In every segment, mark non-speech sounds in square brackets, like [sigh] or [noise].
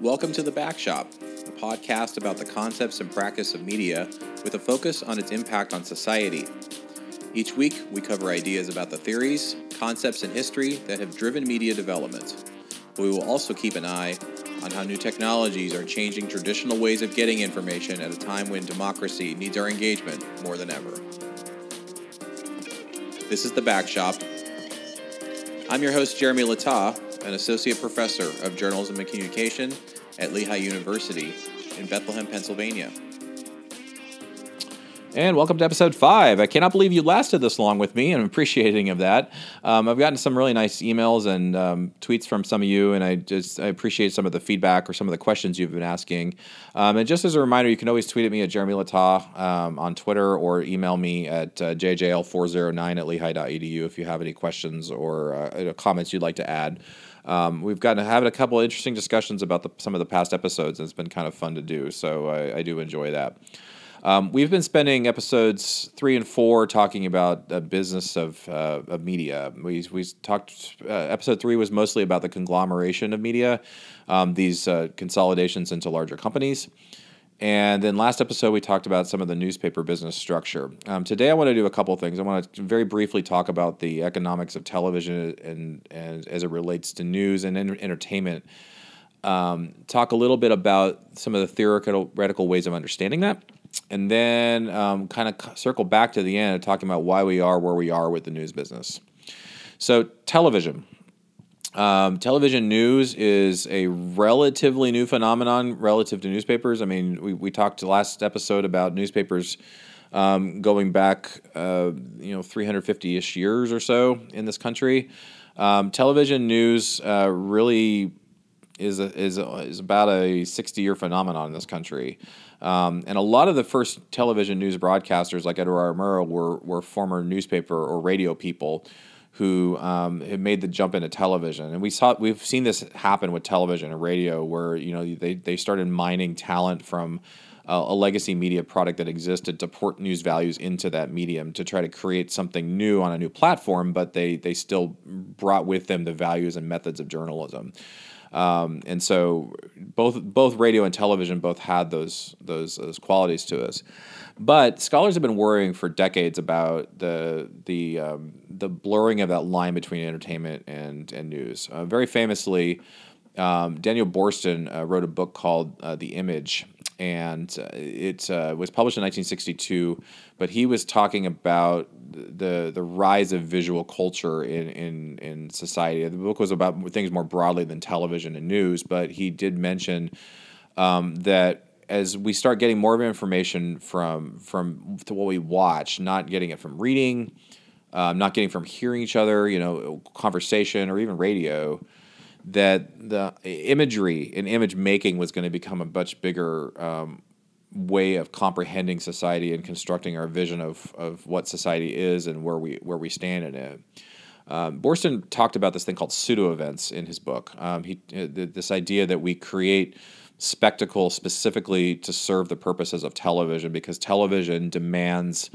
Welcome to The Back Shop, a podcast about the concepts and practice of media with a focus on its impact on society. Each week, we cover ideas about the theories, concepts, and history that have driven media development. We will also keep an eye on how new technologies are changing traditional ways of getting information at a time when democracy needs our engagement more than ever. This is The Back Shop. I'm your host, Jeremy Littau, an associate professor of journalism and communication at Lehigh University in Bethlehem, Pennsylvania. And welcome to episode five. I cannot believe you lasted this long with me, and I'm appreciating of that. Um, I've gotten some really nice emails and um, tweets from some of you, and I just I appreciate some of the feedback or some of the questions you've been asking. Um, and just as a reminder, you can always tweet at me at Jeremy Littau um, on Twitter or email me at uh, jjl409 at lehigh.edu if you have any questions or uh, comments you'd like to add. Um, we've gotten having a couple interesting discussions about the, some of the past episodes, and it's been kind of fun to do. So I, I do enjoy that. Um, we've been spending episodes three and four talking about the business of, uh, of media. We, we talked, uh, episode three was mostly about the conglomeration of media, um, these uh, consolidations into larger companies. And then last episode, we talked about some of the newspaper business structure. Um, today, I want to do a couple things. I want to very briefly talk about the economics of television and, and as it relates to news and entertainment. Um, talk a little bit about some of the theoretical ways of understanding that and then um, kind of circle back to the end of talking about why we are where we are with the news business. So, television. Um, television news is a relatively new phenomenon relative to newspapers. I mean, we, we talked last episode about newspapers um, going back, uh, you know, 350 ish years or so in this country. Um, television news uh, really is a, is a, is about a 60 year phenomenon in this country. Um, and a lot of the first television news broadcasters, like Edward R. Murrow, were, were former newspaper or radio people who um, made the jump into television. And we saw we've seen this happen with television and radio, where you know they, they started mining talent from uh, a legacy media product that existed to port news values into that medium to try to create something new on a new platform, but they they still brought with them the values and methods of journalism. Um, and so both both radio and television both had those those those qualities to us. But scholars have been worrying for decades about the the um, the blurring of that line between entertainment and and news. Uh, very famously, um, Daniel Boorstin uh, wrote a book called uh, The Image, and uh, it uh, was published in 1962. But he was talking about the the rise of visual culture in in in society. The book was about things more broadly than television and news, but he did mention um, that as we start getting more of information from from what we watch, not getting it from reading, um, not getting from hearing each other, you know, conversation or even radio that the imagery and image making was going to become a much bigger um, way of comprehending society and constructing our vision of, of what society is and where we where we stand in it. Um, Boorstin talked about this thing called pseudo events in his book. Um, he uh, this idea that we create spectacle specifically to serve the purposes of television because television demands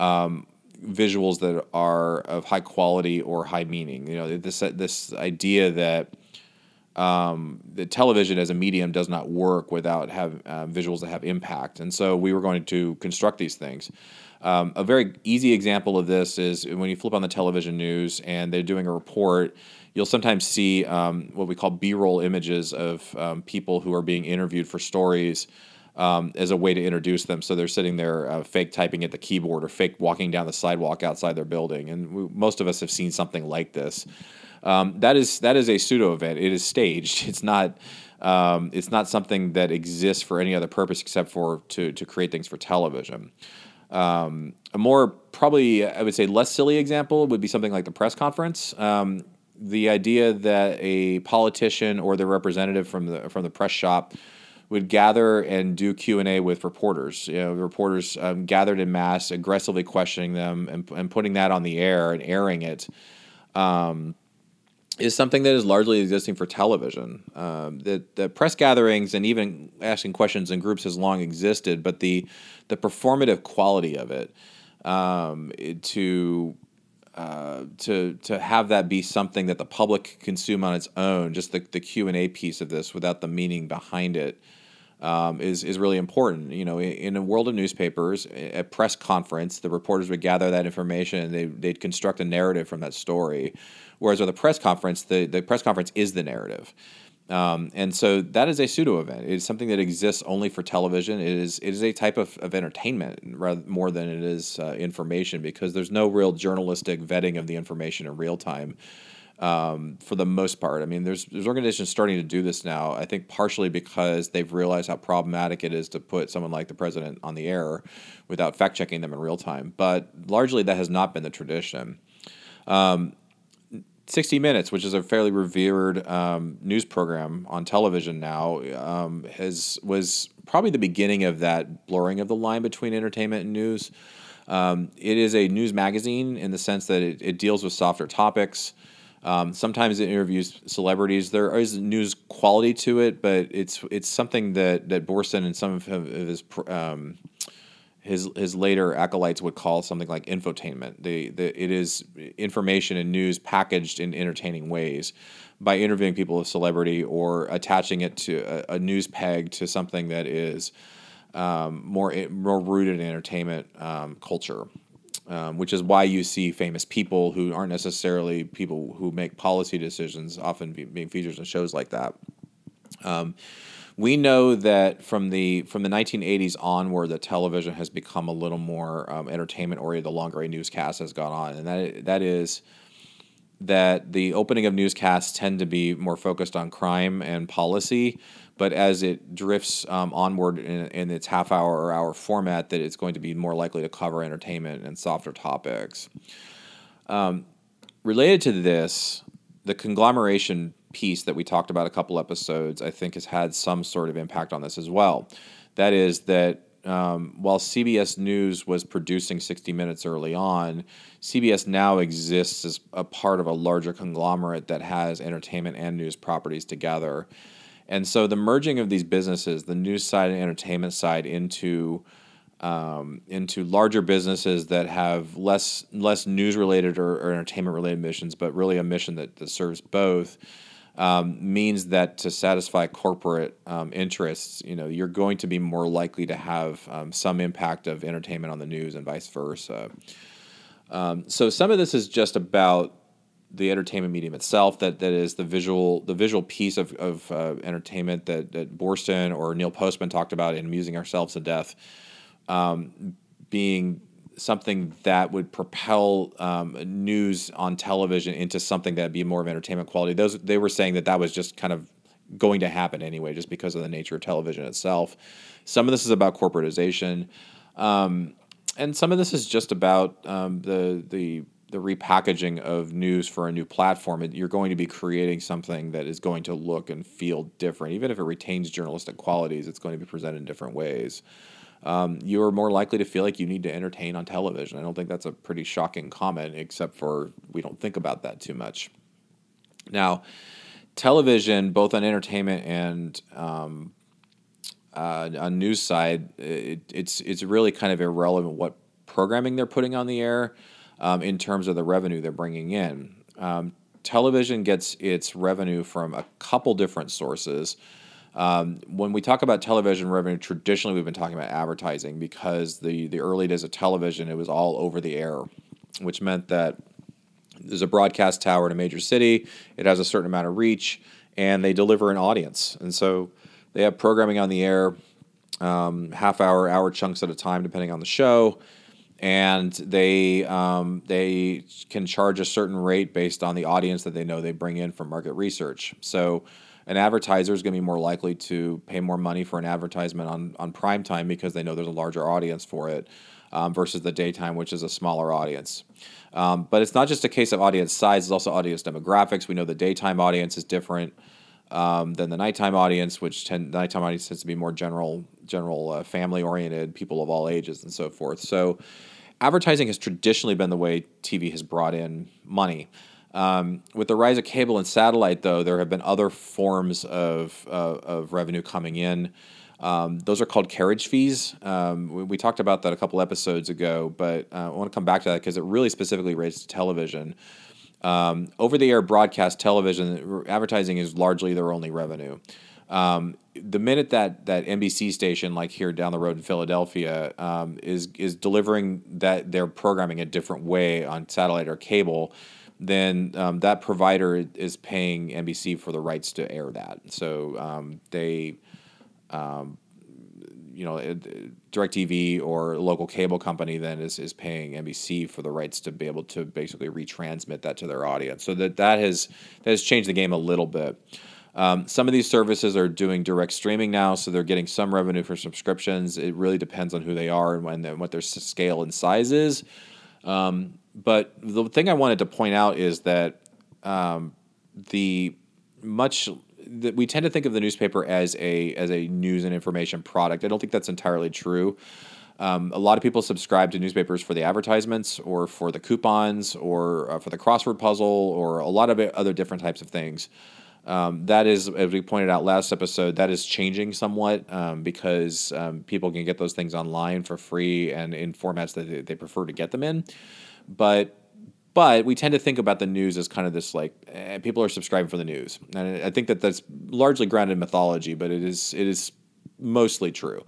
um, visuals that are of high quality or high meaning. You know this this idea that um, the television as a medium does not work without have uh, visuals that have impact. And so we were going to construct these things. Um, a very easy example of this is when you flip on the television news and they're doing a report. You'll sometimes see um, what we call B-roll images of um, people who are being interviewed for stories. Um, as a way to introduce them. So they're sitting there uh, fake typing at the keyboard or fake walking down the sidewalk outside their building. And we, most of us have seen something like this. Um, that is that is a pseudo event. It is staged. [laughs] It's not. Um, it's not something that exists for any other purpose except for to to create things for television. Um, a more probably I would say less silly example would be something like the press conference. Um, the idea that a politician or the representative from the from the press shop would gather and do Q and A with reporters. You know, reporters um, gathered in mass, aggressively questioning them and, and putting that on the air and airing it. Um, is something that is largely existing for television. Um, the, the press gatherings and even asking questions in groups has long existed, but the the performative quality of it um, to uh, to to have that be something that the public consume on its own, just the, the Q and A piece of this without the meaning behind it, um, is is really important. You know, in, a world of newspapers, a press conference, the reporters would gather that information and they they'd construct a narrative from that story. Whereas with a press conference, the the press conference is the narrative. Um, and so that is a pseudo event. It is something that exists only for television. It is it is a type of, of entertainment rather more than it is uh, information because there's no real journalistic vetting of the information in real time. Um, for the most part, I mean, there's there's organizations starting to do this now. I think partially because they've realized how problematic it is to put someone like the president on the air without fact checking them in real time. But largely, that has not been the tradition. Um, 60 Minutes, which is a fairly revered um, news program on television now, um, has was probably the beginning of that blurring of the line between entertainment and news. Um, it is a news magazine in the sense that it, it deals with softer topics. Um, sometimes it interviews celebrities. There is news quality to it, but it's it's something that that Boorstin and some of his um, his his later acolytes would call something like infotainment. The, the it is information and news packaged in entertaining ways by interviewing people of celebrity or attaching it to a, a news peg to something that is um, more more rooted in entertainment um, culture. Um, which is why you see famous people who aren't necessarily people who make policy decisions often be, being featured in shows like that. Um, we know that from the from the 1980s onward, that television has become a little more um, entertainment oriented the longer a newscast has gone on, and that that is that the opening of newscasts tend to be more focused on crime and policy, but as it drifts um, onward in, in, its half hour or hour format, that it's going to be more likely to cover entertainment and softer topics. Um, related to this, the conglomeration piece that we talked about a couple episodes, I think has had some sort of impact on this as well. That is that um, while CBS News was producing 60 Minutes early on, CBS now exists as a part of a larger conglomerate that has entertainment and news properties together. And so the merging of these businesses, the news side and entertainment side, into um, into larger businesses that have less less news related or, or entertainment related missions, but really a mission that, that serves both um, means that to satisfy corporate um, interests, you know, you're going to be more likely to have um, some impact of entertainment on the news and vice versa. Um, so some of this is just about the entertainment medium itself. That that is the visual the visual piece of, of uh, entertainment that that Boorstin or Neil Postman talked about in Amusing Ourselves to Death, um, being something that would propel um, news on television into something that'd be more of entertainment quality. Those they were saying that that was just kind of going to happen anyway, just because of the nature of television itself. Some of this is about corporatization, um, and some of this is just about um, the the the repackaging of news for a new platform. You're going to be creating something that is going to look and feel different, even if it retains journalistic qualities. It's going to be presented in different ways um, you're more likely to feel like you need to entertain on television. I don't think that's a pretty shocking comment, except for we don't think about that too much. Now, television, both on entertainment and um, uh, on news side, it, it's it's really kind of irrelevant what programming they're putting on the air um, in terms of the revenue they're bringing in. Um, television gets its revenue from a couple different sources. Um, when we talk about television revenue, traditionally we've been talking about advertising because the the early days of television it was all over the air, which meant that there's a broadcast tower in a major city, it has a certain amount of reach, and they deliver an audience, and so they have programming on the air, um, half hour, hour chunks at a time, depending on the show. And they um, they can charge a certain rate based on the audience that they know they bring in from market research. So an advertiser is going to be more likely to pay more money for an advertisement on, on prime time because they know there's a larger audience for it um, versus the daytime, which is a smaller audience. Um, but it's not just a case of audience size, it's also audience demographics. We know the daytime audience is different um, than the nighttime audience, which tend, the nighttime audience tends to be more general, general uh, family oriented, people of all ages, and so forth. So advertising has traditionally been the way TV has brought in money. Um, with the rise of cable and satellite, though, there have been other forms of, uh, of revenue coming in. Um, those are called carriage fees. Um, we, we, talked about that a couple episodes ago, but uh, I want to come back to that because it really specifically relates to television. Um, over the air broadcast television, advertising is largely their only revenue. Um, the minute that that NBC station, like here down the road in Philadelphia, um, is is delivering that their programming a different way on satellite or cable, then um, that provider is paying NBC for the rights to air that. So um, they, um, you know, DirecTV or local cable company then is, is paying NBC for the rights to be able to basically retransmit that to their audience. So that that has that has changed the game a little bit. Um, some of these services are doing direct streaming now, so they're getting some revenue for subscriptions. It really depends on who they are and, when, and what their scale and size is. Um, but the thing I wanted to point out is that um, the much that we tend to think of the newspaper as a as a news and information product. I don't think that's entirely true. Um, a lot of people subscribe to newspapers for the advertisements or for the coupons or uh, for the crossword puzzle or a lot of other different types of things. Um, that is, as we pointed out last episode, that is changing somewhat um, because um, people can get those things online for free and in formats that they, they prefer to get them in but but we tend to think about the news as kind of this like eh, people are subscribing for the news, and I think that that's largely grounded in mythology, but it is it is mostly true.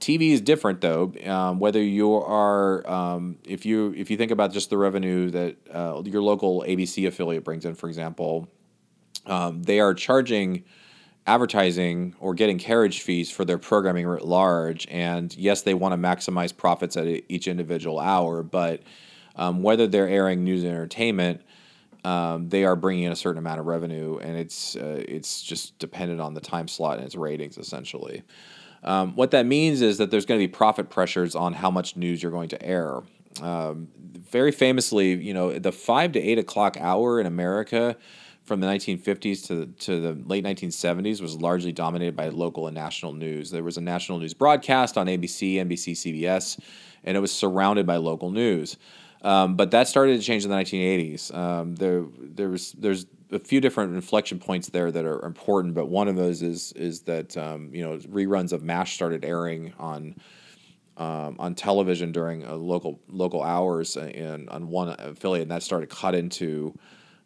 TV is different though. Um, whether you are, um, if you if you think about just the revenue that uh, your local ABC affiliate brings in, for example, um, they are charging advertising or getting carriage fees for their programming at large. And yes, they want to maximize profits at each individual hour, but um, whether they're airing news and entertainment, um, they are bringing in a certain amount of revenue, and it's uh, it's just dependent on the time slot and its ratings essentially. Um, what that means is that there's going to be profit pressures on how much news you're going to air. Um, very famously, you know, the five to eight o'clock hour in America from the 1950s to the, to the late 1970s was largely dominated by local and national news. There was a national news broadcast on ABC, NBC, CBS, and it was surrounded by local news. Um, but that started to change in the 1980s. Um, there, there was, there's a few different inflection points there that are important, but one of those is is that um, you know reruns of MASH started airing on um, on television during local local hours in on one affiliate, and that started cut into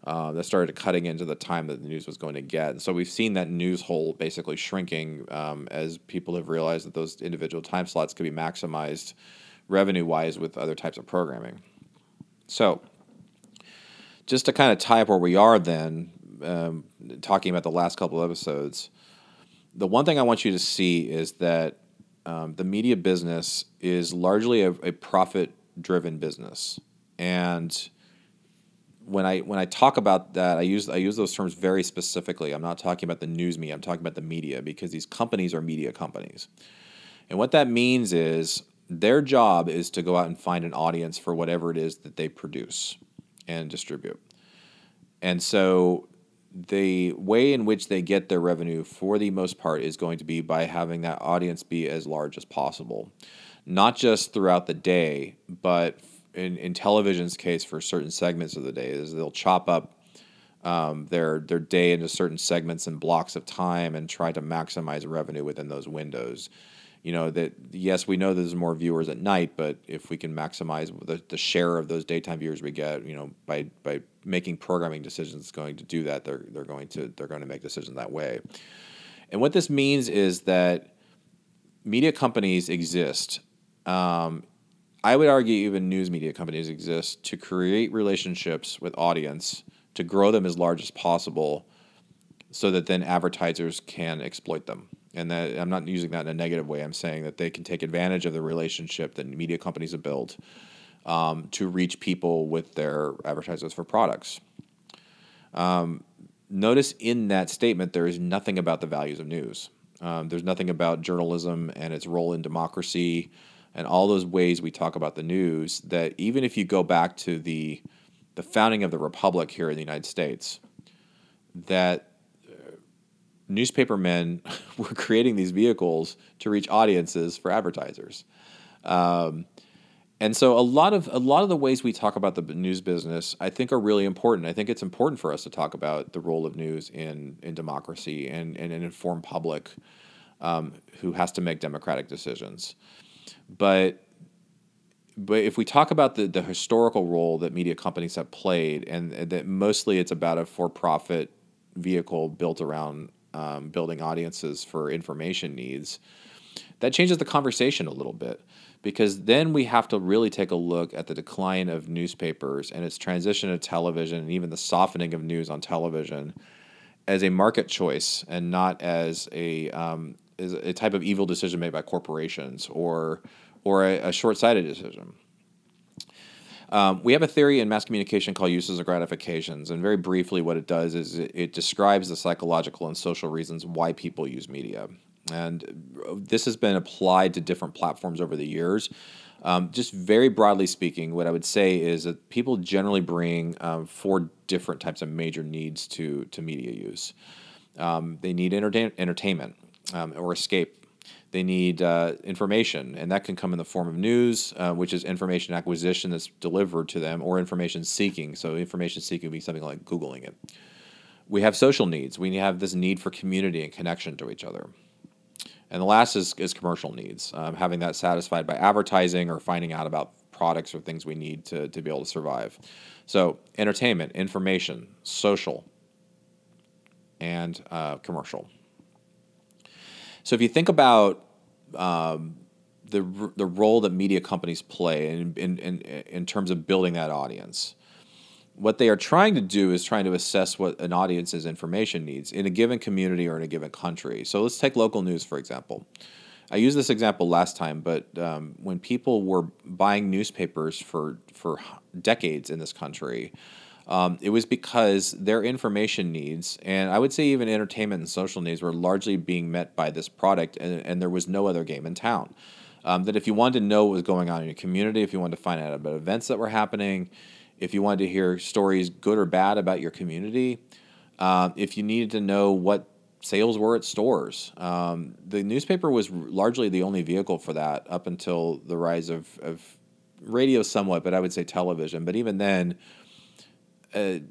uh, that started cutting into the time that the news was going to get. And so we've seen that news hole basically shrinking um, as people have realized that those individual time slots could be maximized revenue wise with other types of programming. So, just to kind of tie up where we are, then um, talking about the last couple of episodes, the one thing I want you to see is that um, the media business is largely a, a profit-driven business, and when I when I talk about that, I use I use those terms very specifically. I'm not talking about the news media. I'm talking about the media because these companies are media companies, and what that means is their job is to go out and find an audience for whatever it is that they produce and distribute. And so the way in which they get their revenue for the most part is going to be by having that audience be as large as possible. Not just throughout the day, but in, in television's case for certain segments of the day is they'll chop up um, their their day into certain segments and blocks of time and try to maximize revenue within those windows you know that yes we know there's more viewers at night but if we can maximize the, the share of those daytime viewers we get you know by by making programming decisions going to do that they're they're going to they're going to make decisions that way. And what this means is that media companies exist. Um, i would argue even news media companies exist to create relationships with audience to grow them as large as possible so that then advertisers can exploit them and that I'm not using that in a negative way. I'm saying that they can take advantage of the relationship that media companies have built um, to reach people with their advertisements for products. Um, notice in that statement there is nothing about the values of news. Um, there's nothing about journalism and its role in democracy and all those ways we talk about the news that even if you go back to the the founding of the republic here in the United States, that newspapermen [laughs] were creating these vehicles to reach audiences for advertisers. Um, and so a lot of a lot of the ways we talk about the news business, I think, are really important. I think it's important for us to talk about the role of news in in democracy and and an informed public. um, who has to make democratic decisions. But but if we talk about the, the historical role that media companies have played, and, and that mostly it's about a for profit vehicle built around um, building audiences for information needs, that changes the conversation a little bit because then we have to really take a look at the decline of newspapers and its transition to television and even the softening of news on television as a market choice and not as a um, a type of evil decision made by corporations or or a, a short-sighted decision. Um, we have a theory in mass communication called uses and gratifications, and very briefly, what it does is it, it describes the psychological and social reasons why people use media. And this has been applied to different platforms over the years. Um, just very broadly speaking, what I would say is that people generally bring um, four different types of major needs to, to media use. Um, they need entertain- entertainment um, or escape. They need uh, information, and that can come in the form of news, uh, which is information acquisition that's delivered to them, or information seeking. So, information seeking would be something like Googling it. We have social needs. We have this need for community and connection to each other. And the last is, is commercial needs, um, having that satisfied by advertising or finding out about products or things we need to, to be able to survive. So, entertainment, information, social, and uh, commercial. So, if you think about um, the, the role that media companies play in, in, in, in terms of building that audience, what they are trying to do is trying to assess what an audience's information needs in a given community or in a given country. So let's take local news, for example. I used this example last time, but um, when people were buying newspapers for, for decades in this country, um, it was because their information needs, and I would say even entertainment and social needs, were largely being met by this product, and, and there was no other game in town. Um, that if you wanted to know what was going on in your community, if you wanted to find out about events that were happening, if you wanted to hear stories, good or bad, about your community, uh, if you needed to know what sales were at stores. Um, the newspaper was largely the only vehicle for that up until the rise of, of radio, somewhat, but I would say television. But even then,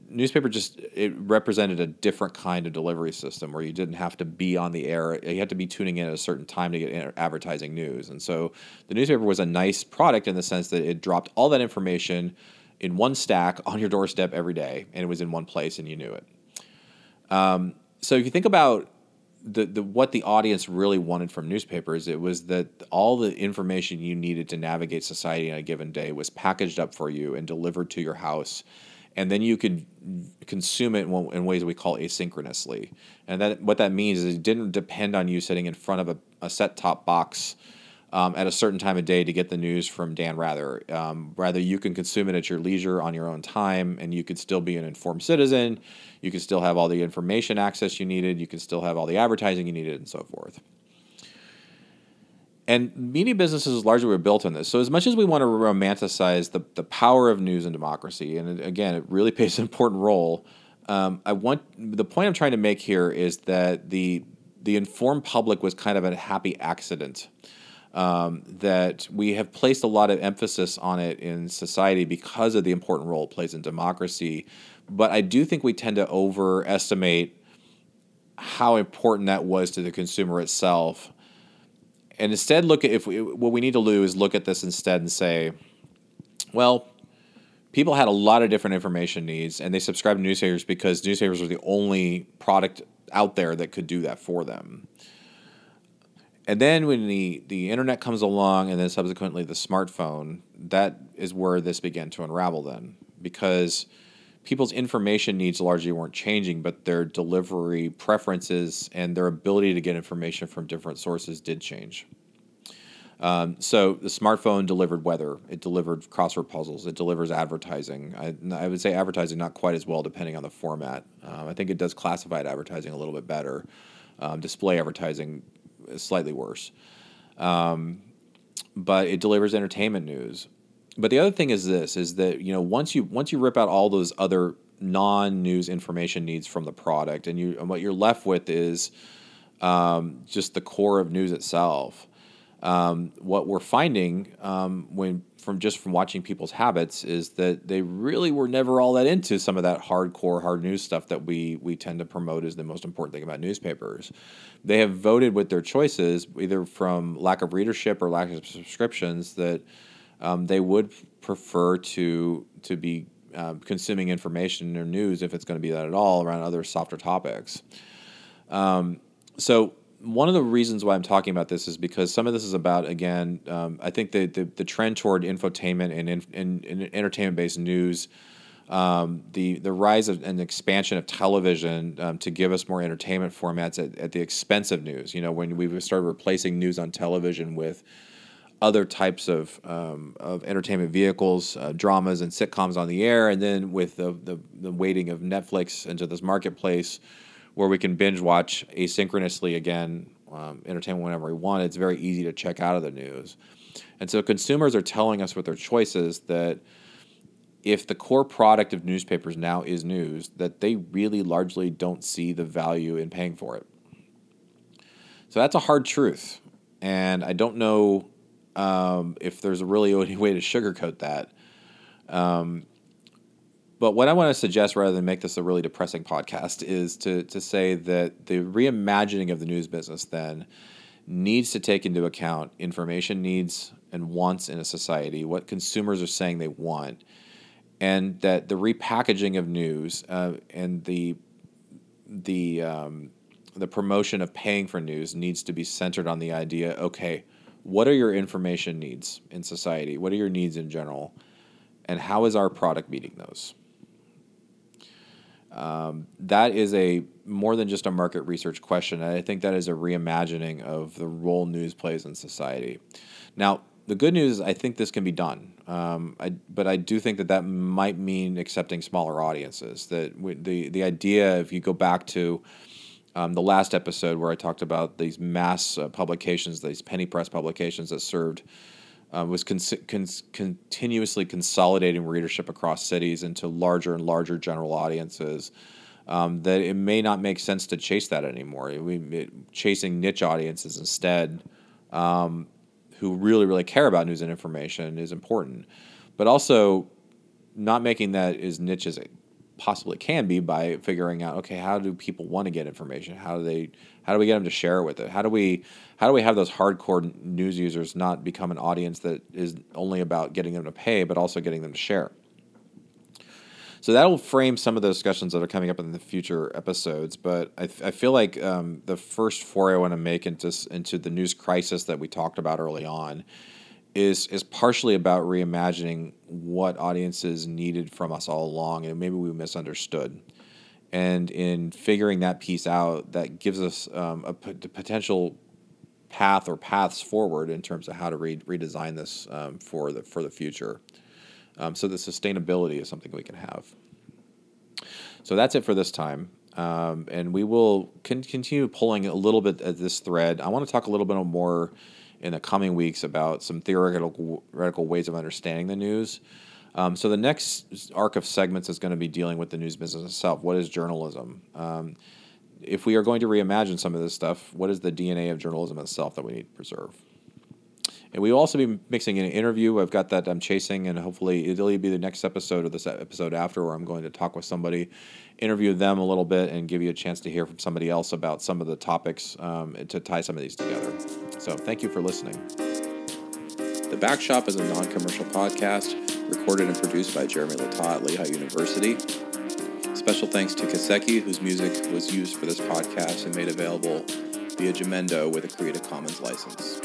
newspaper just it represented a different kind of delivery system where you didn't have to be on the air you had to be tuning in at a certain time to get advertising news and so the newspaper was a nice product in the sense that it dropped all that information in one stack on your doorstep every day, and it was in one place, and you knew it. Um, so if you think about the, the what the audience really wanted from newspapers, it was that all the information you needed to navigate society on a given day was packaged up for you and delivered to your house, and then you could consume it in, ways we call asynchronously. And that what that means is it didn't depend on you sitting in front of a, a set top box um, at a certain time of day to get the news from Dan Rather. Um, rather, you can consume it at your leisure on your own time, and you could still be an informed citizen. You can still have all the information access you needed. You can still have all the advertising you needed, and so forth. And media businesses largely were built on this. So, as much as we want to romanticize the, the power of news and democracy, and again, it really [laughs] plays an important role. Um, I want the point I'm trying to make here is that the the informed public was kind of a happy accident um, that we have placed a lot of emphasis on it in society because of the important role it plays in democracy. But I do think we tend to overestimate how important that was to the consumer itself. And instead, look at if we, what we need to do is look at this instead and say, well, people had a lot of different information needs, and they subscribed to newspapers because newspapers were the only product out there that could do that for them and then when the, the internet comes along and then subsequently the smartphone, that is where this began to unravel then. Because people's information needs largely weren't changing, but their delivery preferences and their ability to get information from different sources did change. Um, so the smartphone delivered weather, it delivered crossword puzzles, it delivers advertising. I, I would say advertising not quite as well, depending on the format. Um, I think it does classified advertising a little bit better. Um, display advertising slightly worse. Um, but it delivers entertainment news. But the other thing is this: is that you know once you once you rip out all those other non-news information needs from the product, and you and what you're left with is um, just the core of news itself. um, what we're finding um, when from just from watching people's habits is that they really were never all that into some of that hardcore hard news stuff that we we tend to promote as the most important thing about newspapers. They have voted with their choices, either from lack of readership or lack of subscriptions, that um, they would prefer to to be uh, consuming information or news if it's going to be that at all around other softer topics. Um, so one of the reasons why I'm talking about this is because some of this is about again. Um, I think the, the, the trend toward infotainment and, in, and, entertainment based news, um, the the rise of, and expansion of television um, to give us more entertainment formats at, at the expense of news. You know, when we started replacing news on television with other types of um, of entertainment vehicles, uh, dramas and sitcoms on the air, and then with the, the the of Netflix into this marketplace where we can binge watch asynchronously again, um, entertainment whenever we want. It's very easy to check out of the news. And so consumers are telling us with their choices that if the core product of newspapers now is news, that they really largely don't see the value in paying for it. So that's a hard truth. And I don't know um, if there's really [laughs] any way to sugarcoat that. Um, but what I want to suggest, rather than make this a really depressing podcast, is to to say that the reimagining of the news business then needs to take into account information needs and wants in a society, what consumers are saying they want, and that the repackaging of news uh, and the the um, the promotion of paying for news needs to be centered on the idea okay what are your information needs in society what are your needs in general and how is our product meeting those um, that is a more than just a market research question. I think that is a reimagining of the role news plays in society. Now, the good news is I think this can be done, um, I, but I do think that that might mean accepting smaller audiences. That the the idea, if you go back to um, the last episode where I talked about these mass uh, publications, these penny press publications that served uh, was con- con- continuously consolidating readership across cities into larger and larger general audiences. Um, that it may not make sense to chase that anymore. We it, chasing niche audiences instead, um, who really really care about news and information is important, but also not making that as niche as it possibly can be by figuring out okay how do people want to get information? How do they how do we get them to share with it? How do we how do we have those hardcore news users not become an audience that is only about getting them to pay but also getting them to share? So that will frame some of the discussions that are coming up in the future episodes but i, I feel like um, the first foray i want to make into, into the news crisis that we talked about early on is is partially about reimagining what audiences needed from us all along, and maybe we misunderstood. And in figuring that piece out, that gives us um, potential path or paths forward in terms of how to re- redesign this um, for the for the future. Um, so the sustainability is something we can have. So that's it for this time. Um, and we will con- continue pulling a little bit at this thread. I want to talk a little bit more in the coming weeks about some theoretical, theoretical ways of understanding the news. Um, so the next arc of segments is going to be dealing with the news business itself. What is journalism? Um, if we are going to reimagine some of this stuff, what is the DNA of journalism itself that we need to preserve? And we will also be mixing in an interview. I've got that I'm chasing, and hopefully it'll be the next episode or this episode after, where I'm going to talk with somebody, interview them a little bit, and give you a chance to hear from somebody else about some of the topics um, to tie some of these together. So thank you for listening. The Backshop is a non commercial podcast recorded and produced by Jeremy Littau at Lehigh University. Special thanks to Kaseki, whose music was used for this podcast and made available via Jamendo with a Creative Commons license.